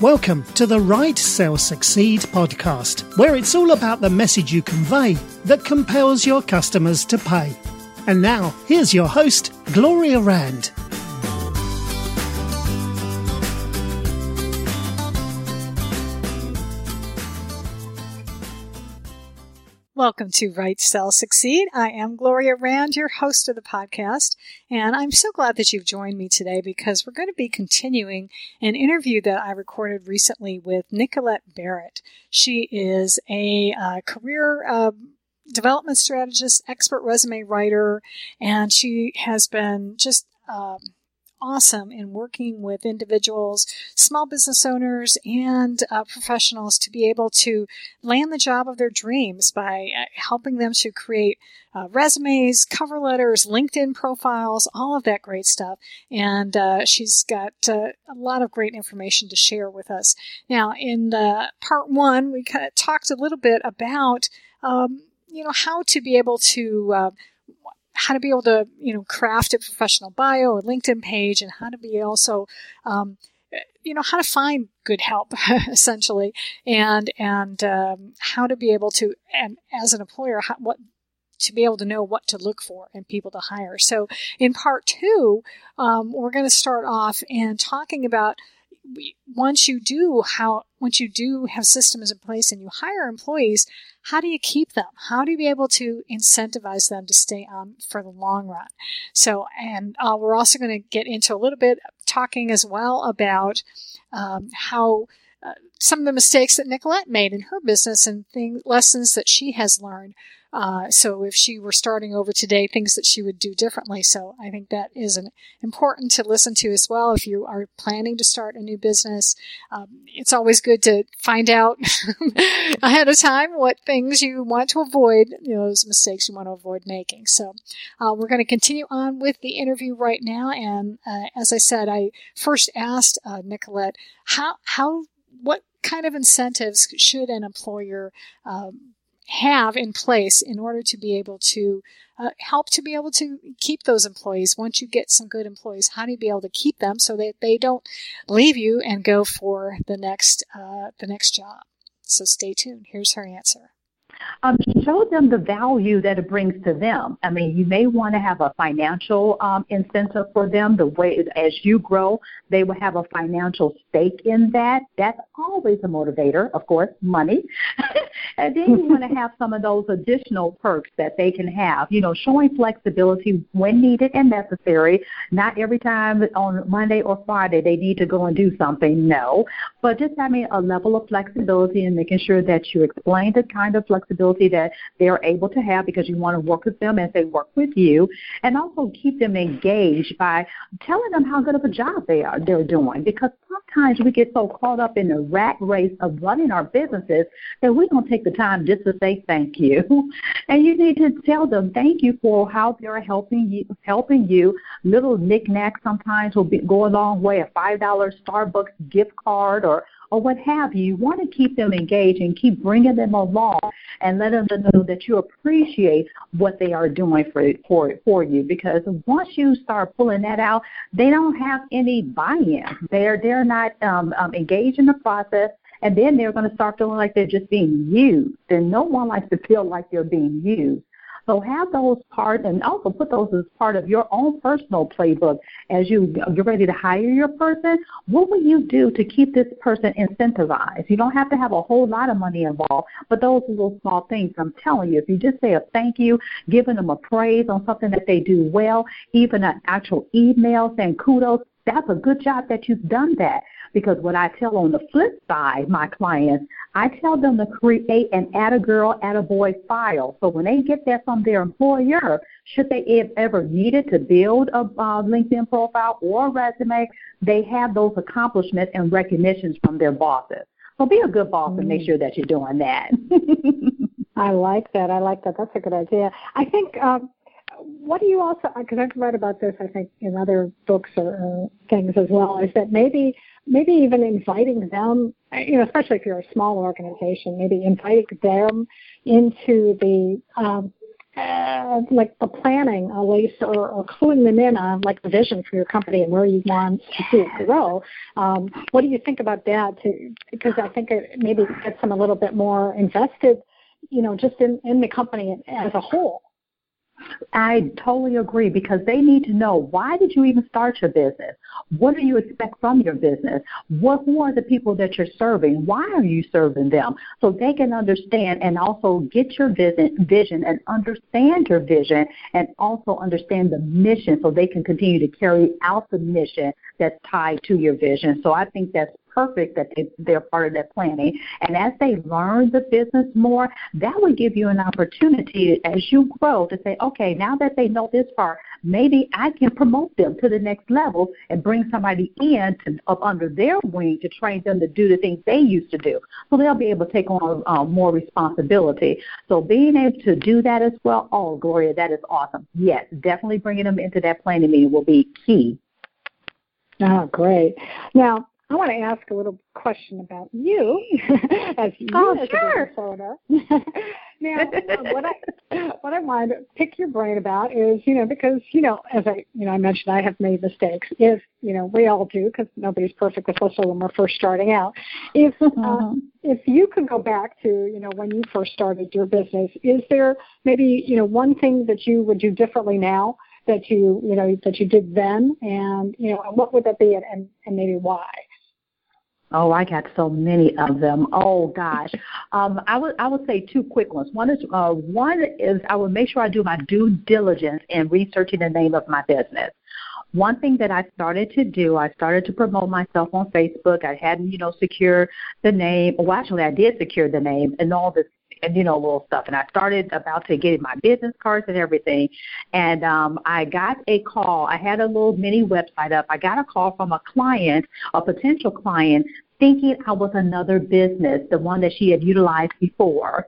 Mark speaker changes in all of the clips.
Speaker 1: Welcome to the Write Sell Succeed podcast, where it's all about the message you convey that compels your customers to pay. And now, here's your host, Gloria Rand.
Speaker 2: Welcome to Write Sell Succeed. I am Gloria Rand, your host of the podcast, and I'm so glad that you've joined me today because we're going to be continuing an interview that I recorded recently with Nickquolette Barrett. She is a uh, career uh, development strategist, expert resume writer, and she has been just um, awesome in working with individuals, small business owners, and uh, professionals to be able to land the job of their dreams by uh, helping them to create uh, resumes, cover letters, LinkedIn profiles, all of that great stuff. And uh, she's got uh, a lot of great information to share with us. Now, in part one, we kind of talked a little bit about. Um, you know how to be able to uh, how to be able to, you know, craft a professional bio, a LinkedIn page, and how to be also, um, you know, how to find good help, essentially, and and um, how to be able to, and as an employer, how, what to be able to know what to look for and people to hire. So in part two, um, we're going to start off and talking about once you do how once you do have systems in place and you hire employees how do you keep them? How do you be able to incentivize them to stay on for the long run? So and uh, we're also going to get into a little bit talking as well about um, how uh, some of the mistakes that Nickquolette made in her business and things lessons that she has learned uh, so if she were starting over today, things that she would do differently. So I think that is an, important to listen to as well. If you are planning to start a new business, um, it's always good to find out ahead of time what things you want to avoid, you know, those mistakes you want to avoid making. So uh, we're going to continue on with the interview right now. And uh, as I said, I first asked uh, Nickquolette how how what kind of incentives should an employer um, have in place in order to be able to uh, help to be able to keep those employees. Once you get some good employees, how do you be able to keep them so that they don't leave you and go for the next uh, the next job? So stay tuned. Here's her answer
Speaker 3: um, show them the value that it brings to them. I mean, you may want to have a financial um, incentive for them. The way as you grow, they will have a financial stake in that. That's always a motivator, of course, money. and then you want to have some of those additional perks that they can have. You know, showing flexibility when needed and necessary. Not every time on Monday or Friday they need to go and do something. No, but just having a level of flexibility and making sure that you explain the kind of flexibility that they're able to have because you want to work with them as they work with you, and also keep them engaged by telling them how good of a job they are they're doing. Because sometimes we get so caught up in the rat race of running our businesses that we don't take the time just to say thank you. And you need to tell them thank you for how they're helping you. Helping you. Little knickknacks sometimes will be, go a long way. A five dollar Starbucks gift card or or what have you. You want to keep them engaged and keep bringing them along and let them know that you appreciate what they are doing for for for you. Because once you start pulling that out, they don't have any buy-in. They're they're not um, um, engaged in the process and then they're going to start feeling like they're just being used. And no one likes to feel like they're being used. So have those part and also put those as part of your own personal playbook as you get ready to hire your person. What will you do to keep this person incentivized? You don't have to have a whole lot of money involved, but those little small things, I'm telling you, if you just say a thank you, giving them a praise on something that they do well, even an actual email saying kudos, that's a good job that you've done that. Because what I tell on the flip side, my clients, I tell them to create an add a girl, add a boy file. So when they get that from their employer, should they ever need it to build a uh, LinkedIn profile or resume, they have those accomplishments and recognitions from their bosses. So be a good boss and make mm. sure that you're doing that.
Speaker 4: I like that. I like that. That's a good idea. I think um, what do you also because I've read about this I think in other books or uh, things as well is that maybe maybe even inviting them you know especially if you're a small organization maybe inviting them into the um, uh, like the planning, at least, or, or cluing them in on like the vision for your company and where you want to see it grow. Um, what do you think about that? To, because I think it maybe gets them a little bit more invested, you know, just in, in the company as a whole.
Speaker 3: I totally agree because they need to know why did you even start your business? What do you expect from your business? What who are the people that you're serving? Why are you serving them? So they can understand and also get your vision vision and understand your vision and also understand the mission so they can continue to carry out the mission that's tied to your vision. So I think that's perfect that they, they're part of that planning. And as they learn the business more, that would give you an opportunity as you grow to say, okay, now that they know this part, maybe I can promote them to the next level and bring somebody in to, up under their wing to train them to do the things they used to do. So they'll be able to take on uh, more responsibility. So being able to do that as well, oh, Gloria, that is awesome. Yes, definitely bringing them into that planning meeting will be key.
Speaker 4: Oh, great. Now, I want to ask a little question about you, as you
Speaker 3: oh,
Speaker 4: as
Speaker 3: sure.
Speaker 4: a business owner. now, what I what I wanted to pick your brain about is, you know, because you know, as I you know I mentioned, I have made mistakes. If you know, we all do, because nobody's perfect, especially when we're first starting out. If uh, mm-hmm. if you could go back to you know when you first started your business, is there maybe you know one thing that you would do differently now? that you you know that you did then and you know what would that be and, and, and maybe why
Speaker 3: Oh, I got so many of them. Oh gosh, um, I would I would say two quick ones. One is uh, one is I would make sure I do my due diligence in researching the name of my business. One thing that I started to do, I started to promote myself on Facebook. I hadn't, you know, secured the name. Well, actually, I did secure the name and all this and you know little stuff. And i started about to get my business cards and everything. And um i got a call. I had a little mini website up. I got a call from a client a potential client thinking I was another business, the one that she had utilized before.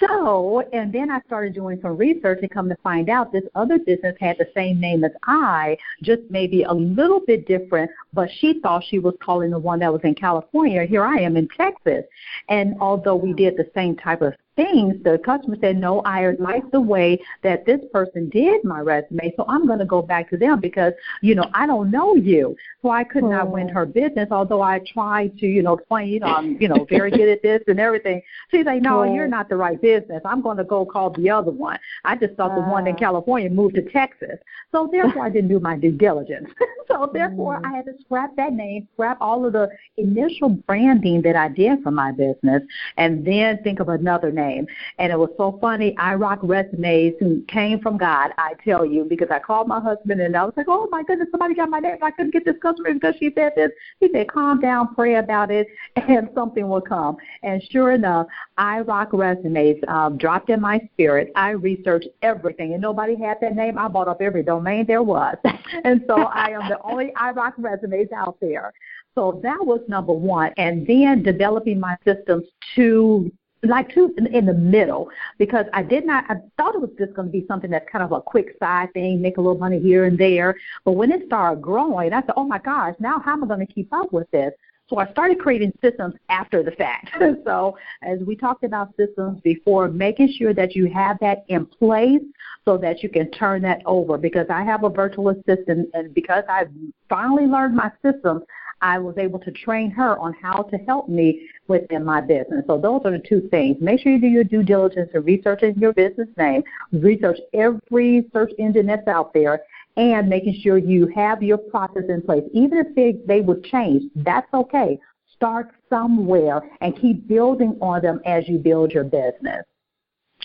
Speaker 3: So, and then I started doing some research and come to find out this other business had the same name as I, just maybe a little bit different, but she thought she was calling the one that was in California. Here I am in Texas. And although we did the same type of things, the customer said, no, I like the way that this person did my resume, so I'm going to go back to them because, you know, I don't know you. So I could not win her business, although I tried to, you know, explain, you know, I'm, you know, very good at this and everything. She's like, no, you're not the right business. I'm going to go call the other one. I just thought the one in. California moved to Texas. So therefore I didn't do my due diligence. so therefore mm. I had to scrap that name, scrap all of the initial branding that I did for my business, and then think of another name name. And it was so funny. iRock Resumes who came from God, I tell you, because I called my husband and I was like, oh my goodness, somebody got my name. I couldn't get this customer because she said this. He said, calm down, pray about it, and something will come. And sure enough, iRock Resumes um, dropped in my spirit. I researched everything, and nobody had that name. I bought up every domain there was. and so I am the only iRock Resumes out there. So that was number one. And then developing my systems to like two in the middle because I did not I thought it was just going to be something that's kind of a quick side thing, make a little money here and there. But when it started growing, I said, "Oh my gosh, now how am I going to keep up with this?" So I started creating systems after the fact. so as we talked about systems before, making sure that you have that in place so that you can turn that over because I have a virtual assistant and because I've finally learned my systems, I was able to train her on how to help me within my business. So those are the two things. Make sure you do your due diligence in researching your business name, research every search engine that's out there, and making sure you have your process in place. Even if they, they would change, that's okay. Start somewhere and keep building on them as you build your business.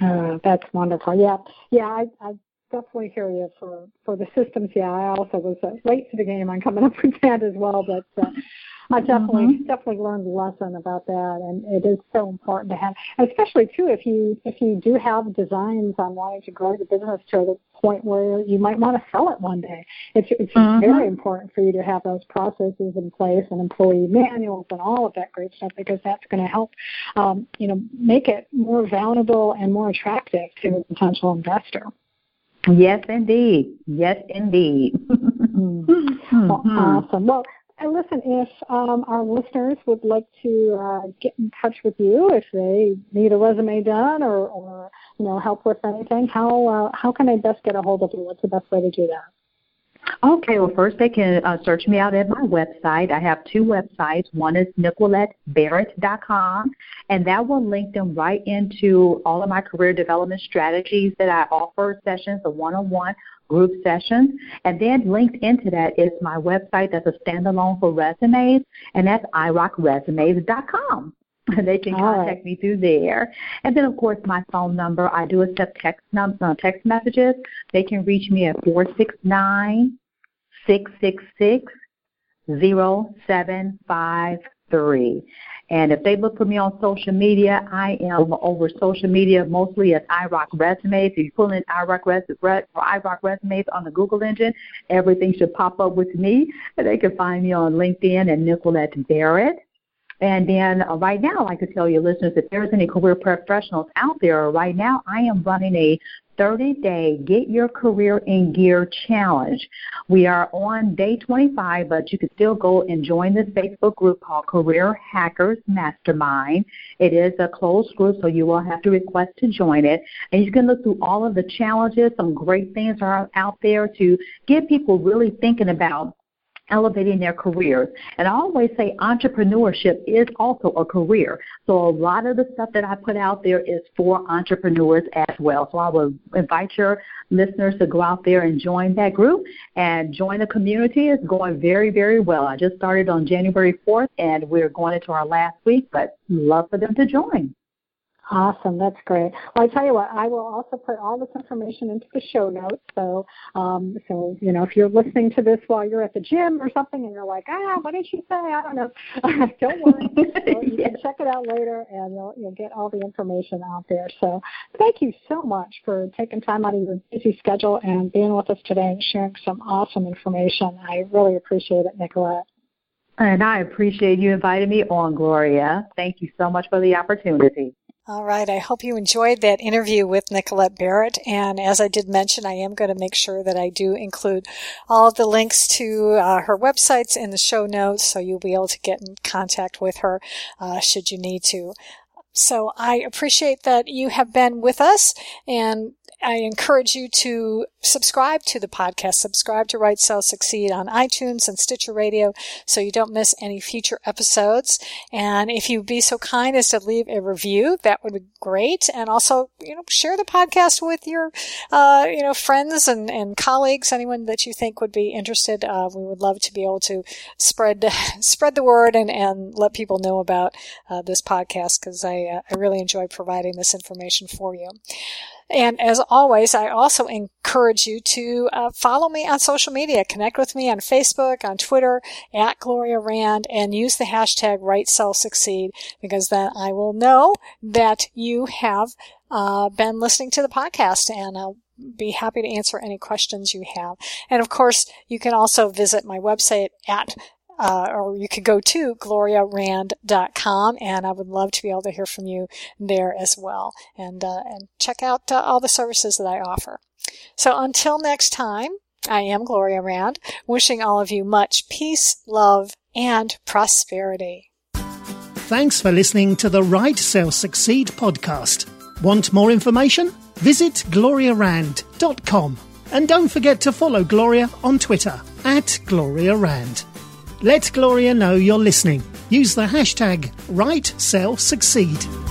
Speaker 4: Uh, that's wonderful. Yeah, yeah. I, I definitely hear you for for the systems. Yeah, I also was uh, late to the game on coming up with that as well, but uh, I definitely mm-hmm. definitely learned a lesson about that, and it is so important to have, especially too if you if you do have designs on wanting to grow the business to the point where you might want to sell it one day. It's it's mm-hmm. very important for you to have those processes in place and employee manuals and all of that great stuff because that's going to help, um, you know, make it more valuable and more attractive to a potential investor.
Speaker 3: Yes, indeed. Yes, indeed.
Speaker 4: mm-hmm. well, awesome. Well, and listen, if um, our listeners would like to uh, get in touch with you, if they need a resume done or, or you know help with anything, how uh, how can they best get a hold of you? What's the best way to do that?
Speaker 3: Okay, well, first they can uh, search me out at my website. I have two websites. One is nickquolettebarrett.com, and that will link them right into all of my career development strategies that I offer sessions, the one-on-one group sessions. And then linked into that is my website that's a standalone for resumes, and that's irockresumes.com. They can contact right. me through there. And then, of course, my phone number. I do accept text, num- uh, text messages. They can reach me at 469 666 0753. And if they look for me on social media, I am over social media mostly as iRock Resumes. If you pull in iRock, Res- iRock Resumes on the Google engine, everything should pop up with me. They can find me on LinkedIn at Nickquolette Barrett. And then uh, right now, like to tell your listeners if there's any career professionals out there, right now I am running a 30 day Get Your Career in Gear challenge. We are on day 25, but you can still go and join this Facebook group called Career Hackers Mastermind. It is a closed group, so you will have to request to join it. And you can look through all of the challenges. Some great things are out there to get people really thinking about elevating their careers. And I always say entrepreneurship is also a career. So a lot of the stuff that I put out there is for entrepreneurs as well. So I will invite your listeners to go out there and join that group and join the community. It's going very, very well. I just started on January 4th and we're going into our last week, but love for them to join.
Speaker 4: Awesome, that's great. Well, I tell you what, I will also put all this information into the show notes. So, um, so you know, if you're listening to this while you're at the gym or something, and you're like, ah, what did she say? I don't know. don't worry, you can check it out later, and you'll you'll get all the information out there. So, thank you so much for taking time out of your busy schedule and being with us today and sharing some awesome information. I really appreciate it, Nickquolette.
Speaker 3: And I appreciate you inviting me on, Gloria. Thank you so much for the opportunity.
Speaker 2: All right. I hope you enjoyed that interview with Nickquolette Barrett. And as I did mention, I am going to make sure that I do include all the links to uh, her websites in the show notes so you'll be able to get in contact with her uh, should you need to. So I appreciate that you have been with us and I encourage you to subscribe to the podcast, subscribe to Write Sell Succeed on iTunes and Stitcher Radio so you don't miss any future episodes. And if you'd be so kind as to leave a review, that would be great. And also, you know, share the podcast with your, uh, you know, friends and, and colleagues, anyone that you think would be interested. Uh, we would love to be able to spread, spread the word and, and let people know about uh, this podcast because I, uh, I really enjoy providing this information for you. And as always, I also encourage you to uh, follow me on social media. Connect with me on Facebook, on Twitter, at Gloria Rand, and use the hashtag Write Sell Succeed because then I will know that you have uh, been listening to the podcast and I'll be happy to answer any questions you have. And of course, you can also visit my website at uh, or you could go to gloriarand.com and I would love to be able to hear from you there as well and, uh, and check out uh, all the services that I offer. So until next time, I am Gloria Rand, wishing all of you much peace, love, and prosperity.
Speaker 1: Thanks for listening to the Write Sell Succeed podcast. Want more information? Visit gloriarand.com. And don't forget to follow Gloria on Twitter at Gloria Rand. Let Gloria know you're listening. Use the hashtag WriteSellSucceed.